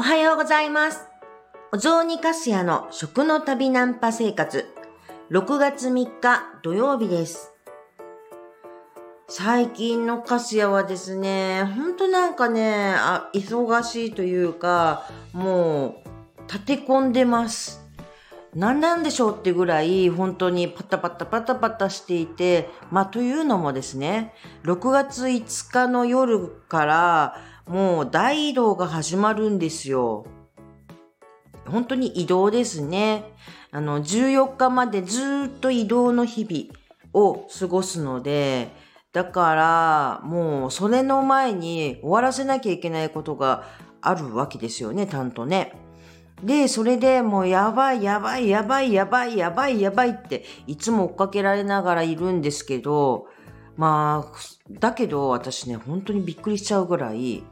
おはようございます。お雑煮かすやの食の旅ナンパ生活。6月3日土曜日です。最近のかすやはですね、ほんとなんかね、あ、忙しいというか、もう、立て込んでます。何なんでしょうってぐらい、本当にパタパタパタパタしていて、まあというのもですね、6月5日の夜から、もう大移動が始まるんですよ。本当に移動ですね。あの、14日までずっと移動の日々を過ごすので、だから、もうそれの前に終わらせなきゃいけないことがあるわけですよね、ちゃんとね。で、それでもうやばいやばいやばいやばいやばいやばいっていつも追っかけられながらいるんですけど、まあ、だけど私ね、本当にびっくりしちゃうぐらい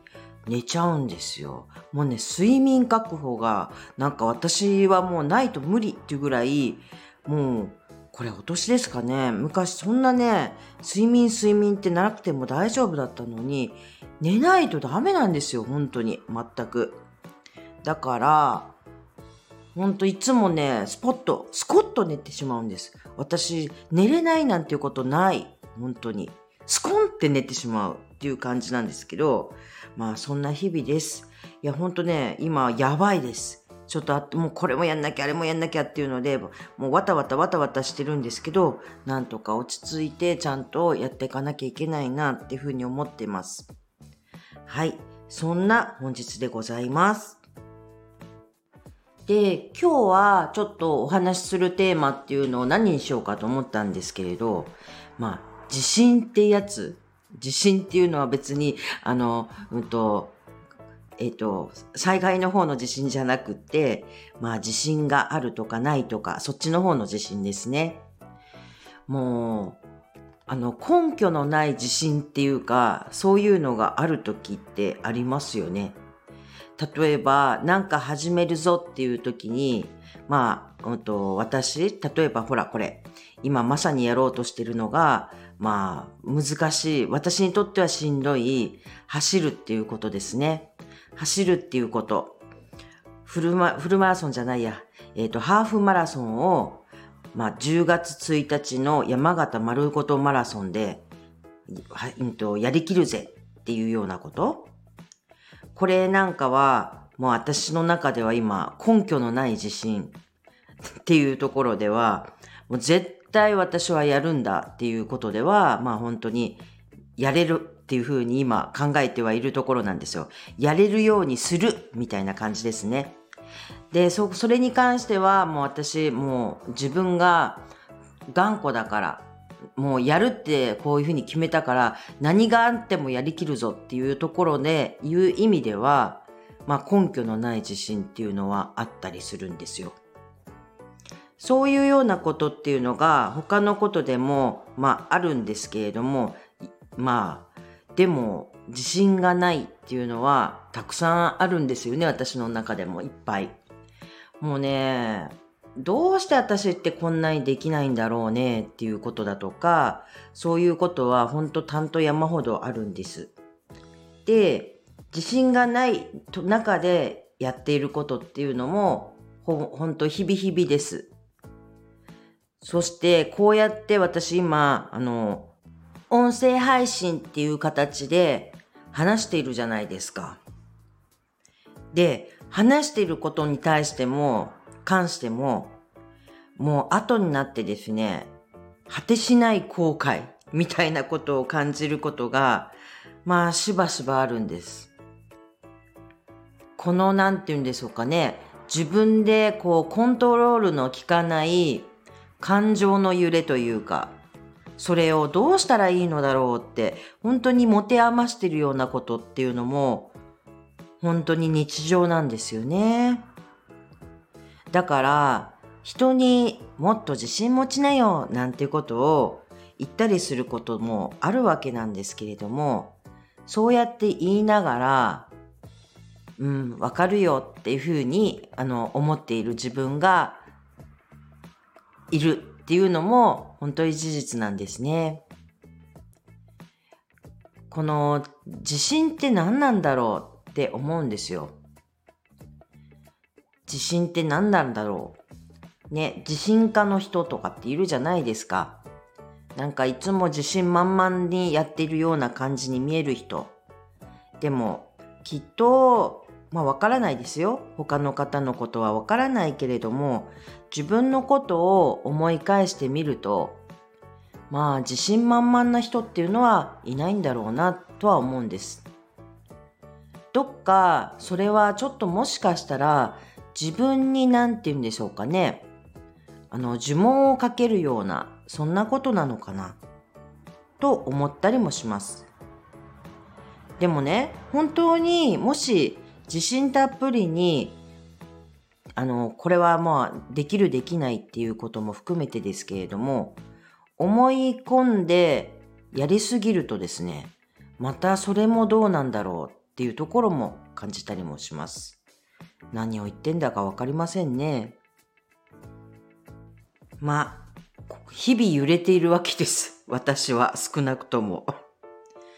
寝ちゃうんですよ。もうね、睡眠確保がなんか私はもうないと無理っていうぐらい、もうこれお年ですかね。昔そんなね、睡眠睡眠ってなくても大丈夫だったのに、寝ないとダメなんですよ、本当に。全く。だから、ほんといつもね、スポッと、スコッと寝てしまうんです。私、寝れないなんていうことない。本当に。スコンって寝てしまうっていう感じなんですけど、まあそんな日々です。いや、ほんとね、今やばいです。ちょっとあって、もうこれもやんなきゃ、あれもやんなきゃっていうので、もうわたわたわたわたしてるんですけど、なんとか落ち着いてちゃんとやっていかなきゃいけないなっていうふうに思ってます。はい。そんな本日でございます。で、今日はちょっとお話しするテーマっていうのを何にしようかと思ったんですけれど、まあ、地震ってやつ、地震っていうのは別に、あの、うんと、えっ、と、災害の方の地震じゃなくて、まあ地震があるとかないとか、そっちの方の地震ですね。もう、あの、根拠のない地震っていうか、そういうのがある時ってありますよね。例えば、なんか始めるぞっていう時に、まあ、うんと、私、例えばほらこれ、今まさにやろうとしてるのが、まあ、難しい、私にとってはしんどい、走るっていうことですね。走るっていうこと。フルマ、フルマラソンじゃないや。えっ、と、ハーフマラソンを、まあ、10月1日の山形丸ごとマラソンで、うんと、やりきるぜっていうようなこと。これなんかは、もう私の中では今、根拠のない自信っていうところでは、もう絶対私はやるんだっていうことでは、まあ本当にやれるっていうふうに今考えてはいるところなんですよ。やれるようにするみたいな感じですね。で、そ、それに関してはもう私、もう自分が頑固だから、もうやるってこういうふうに決めたから何があってもやりきるぞっていうところで言う意味では、まあ根拠のない自信っていうのはあったりするんですよ。そういうようなことっていうのが他のことでもまああるんですけれども、まあでも自信がないっていうのはたくさんあるんですよね、私の中でもいっぱい。もうね、どうして私ってこんなにできないんだろうねっていうことだとか、そういうことは本当担当山ほどあるんです。で、自信がない中でやっていることっていうのも、ほ、本当日々日々です。そして、こうやって私今、あの、音声配信っていう形で話しているじゃないですか。で、話していることに対しても、関しても、もう後になってですね、果てしない後悔みたいなことを感じることが、まあしばしばあるんです。このなんて言うんでしょうかね、自分でこうコントロールの効かない感情の揺れというか、それをどうしたらいいのだろうって、本当に持て余してるようなことっていうのも、本当に日常なんですよね。だから、人にもっと自信持ちなよなんてことを言ったりすることもあるわけなんですけれども、そうやって言いながら、うん、わかるよっていうふうに、あの、思っている自分がいるっていうのも本当に事実なんですね。この自信って何なんだろうって思うんですよ。自信って何なんだろう？ね、自信家の人とかっているじゃないですか。なんかいつも自信満々にやってるような感じに見える人。でも、きっと、まあわからないですよ。他の方のことはわからないけれども、自分のことを思い返してみると、まあ自信満々な人っていうのはいないんだろうなとは思うんです。どっかそれはちょっともしかしたら自分に何て言うんでしょうかね。あの呪文をかけるようなそんなことなのかなと思ったりもします。でもね、本当にもし自信たっぷりにあの、これはまあ、できるできないっていうことも含めてですけれども、思い込んでやりすぎるとですね、またそれもどうなんだろうっていうところも感じたりもします。何を言ってんだかわかりませんね。まあ、日々揺れているわけです。私は少なくとも。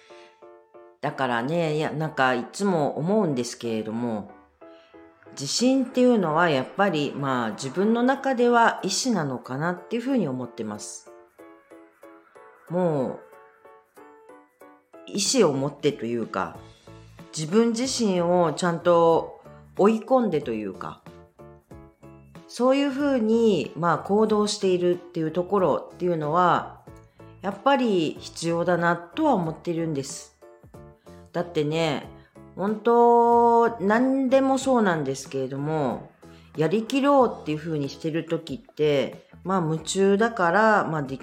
だからね、いや、なんかいつも思うんですけれども、自信っていうのはやっぱりまあ自分の中では意志なのかなっていうふうに思ってます。もう、意志を持ってというか、自分自身をちゃんと追い込んでというか、そういうふうにまあ行動しているっていうところっていうのは、やっぱり必要だなとは思ってるんです。だってね、本当、何でもそうなんですけれども、やりきろうっていう風にしてる時って、まあ夢中だから、まあで、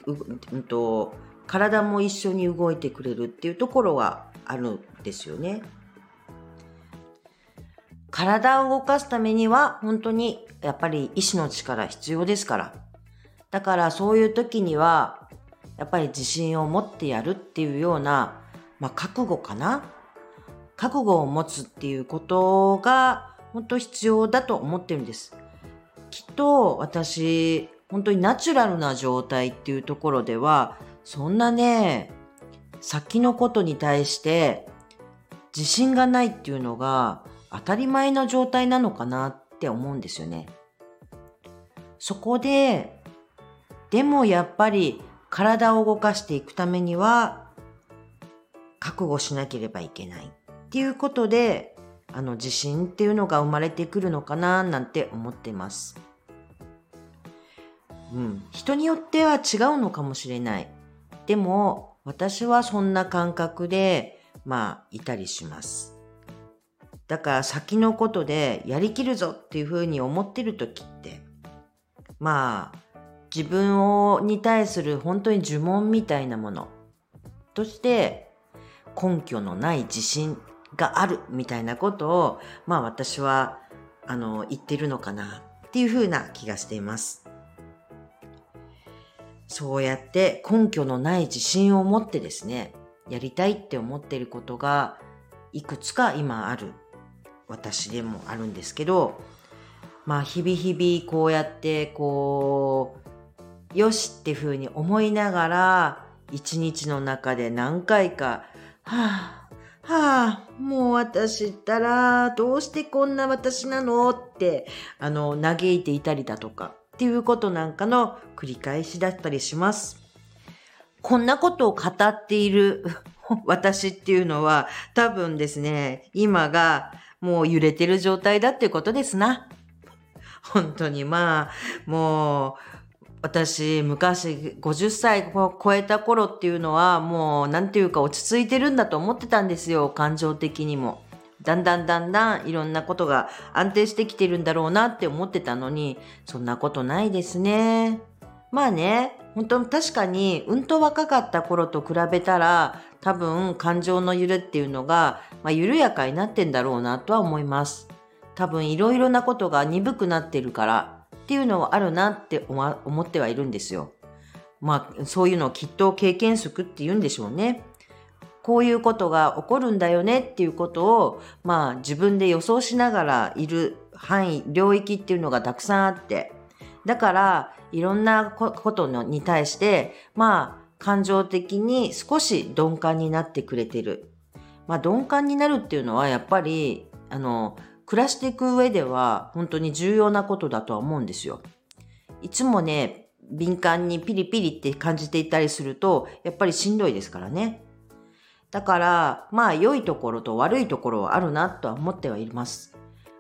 うんと、体も一緒に動いてくれるっていうところはあるんですよね。体を動かすためには本当にやっぱり意志の力必要ですから。だからそういう時にはやっぱり自信を持ってやるっていうような、まあ覚悟かな覚悟を持つっていうことが本当必要だと思ってるんです。きっと私、本当にナチュラルな状態っていうところでは、そんなね、先のことに対して自信がないっていうのが当たり前の状態なのかなって思うんですよね。そこで、でもやっぱり体を動かしていくためには覚悟しなければいけない。っていうことで、あの自信っていうのが生まれてくるのかななんて思ってます。うん、人によっては違うのかもしれない。でも私はそんな感覚でまあいたりします。だから先のことでやりきるぞっていうふうに思ってる時ってまあ自分をに対する本当に呪文みたいなものとして根拠のない自信があるみたいなことを、まあ私は、あの、言ってるのかなっていうふうな気がしています。そうやって根拠のない自信を持ってですね、やりたいって思っていることがいくつか今ある私でもあるんですけど、まあ日々日々こうやってこう、よしっていうふうに思いながら一日の中で何回か、はぁ、はあ、もう私ったら、どうしてこんな私なのって、あの、嘆いていたりだとか、っていうことなんかの繰り返しだったりします。こんなことを語っている私っていうのは、多分ですね、今がもう揺れてる状態だっていうことですな。本当にまあ、もう、私、昔、50歳を超えた頃っていうのは、もう、なんていうか落ち着いてるんだと思ってたんですよ、感情的にも。だんだんだんだんいろんなことが安定してきてるんだろうなって思ってたのに、そんなことないですね。まあね、本当確かに、うんと若かった頃と比べたら、多分感情の揺れっていうのが、まあ、緩やかになってんだろうなとは思います。多分いろいろなことが鈍くなってるから、っていうのはあるなって思ってはいるんですよ。まあ、そういうのをきっと経験則って言うんでしょうね。こういうことが起こるんだよねっていうことを、まあ自分で予想しながらいる範囲、領域っていうのがたくさんあって、だからいろんなことのに対して、まあ感情的に少し鈍感になってくれてる。まあ鈍感になるっていうのはやっぱり、あの、暮らしていく上では本当に重要なことだとは思うんですよ。いつもね、敏感にピリピリって感じていたりすると、やっぱりしんどいですからね。だから、まあ良いところと悪いところはあるなとは思ってはいます。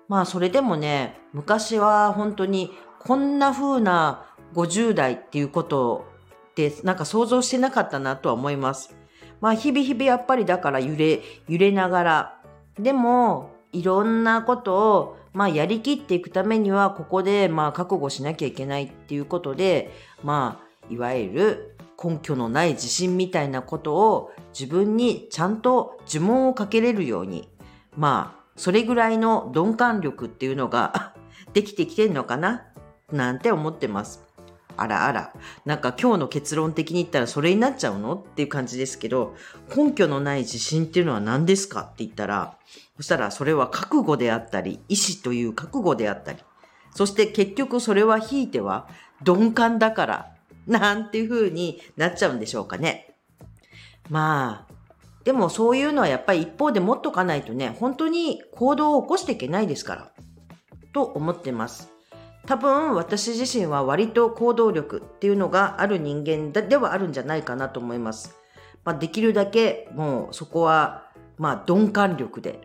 まあそれでもね、昔は本当にこんな風な50代っていうことってなんか想像してなかったなとは思います。まあ日々日々やっぱりだから揺れ、揺れながら、でもいろんなことをまあやりきっていくためにはここでまあ覚悟しなきゃいけないっていうことで、まあいわゆる根拠のない自信みたいなことを自分にちゃんと呪文をかけれるように、まあそれぐらいの鈍感力っていうのが できてきてんのかな。なんて思ってます。あらあら、なんか今日の結論的に言ったらそれになっちゃうの？っていう感じですけど、根拠のない自信っていうのは何ですか？って言ったら、そしたらそれは覚悟であったり、意志という覚悟であったり、そして結局それはひいては鈍感だから、なんていう風になっちゃうんでしょうかね。まあ、でもそういうのはやっぱり一方で持っとかないとね、本当に行動を起こしていけないですから。と思ってます。多分私自身は割と行動力っていうのがある人間ではあるんじゃないかなと思います。まあ、できるだけもうそこはまあ鈍感力で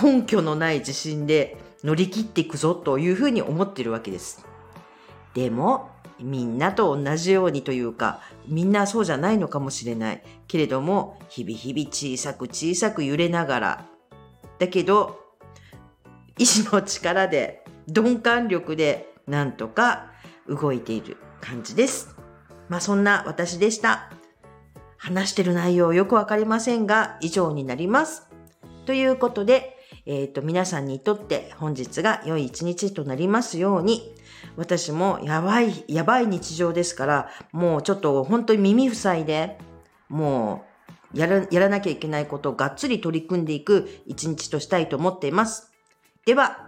根拠のない自信で乗り切っていくぞというふうに思ってるわけです。でもみんなと同じようにというかみんなそうじゃないのかもしれないけれども日々日々小さく小さく揺れながらだけど意志の力で鈍感力でなんとか動いている感じです。まあそんな私でした。話してる内容よくわかりませんが以上になります。ということで、えっ、ー、と皆さんにとって本日が良い一日となりますように私もやばい、やばい日常ですから、もうちょっと本当に耳塞いで、もうやらやらなきゃいけないことをがっつり取り組んでいく一日としたいと思っています。では、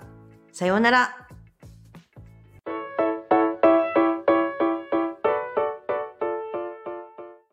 さようなら。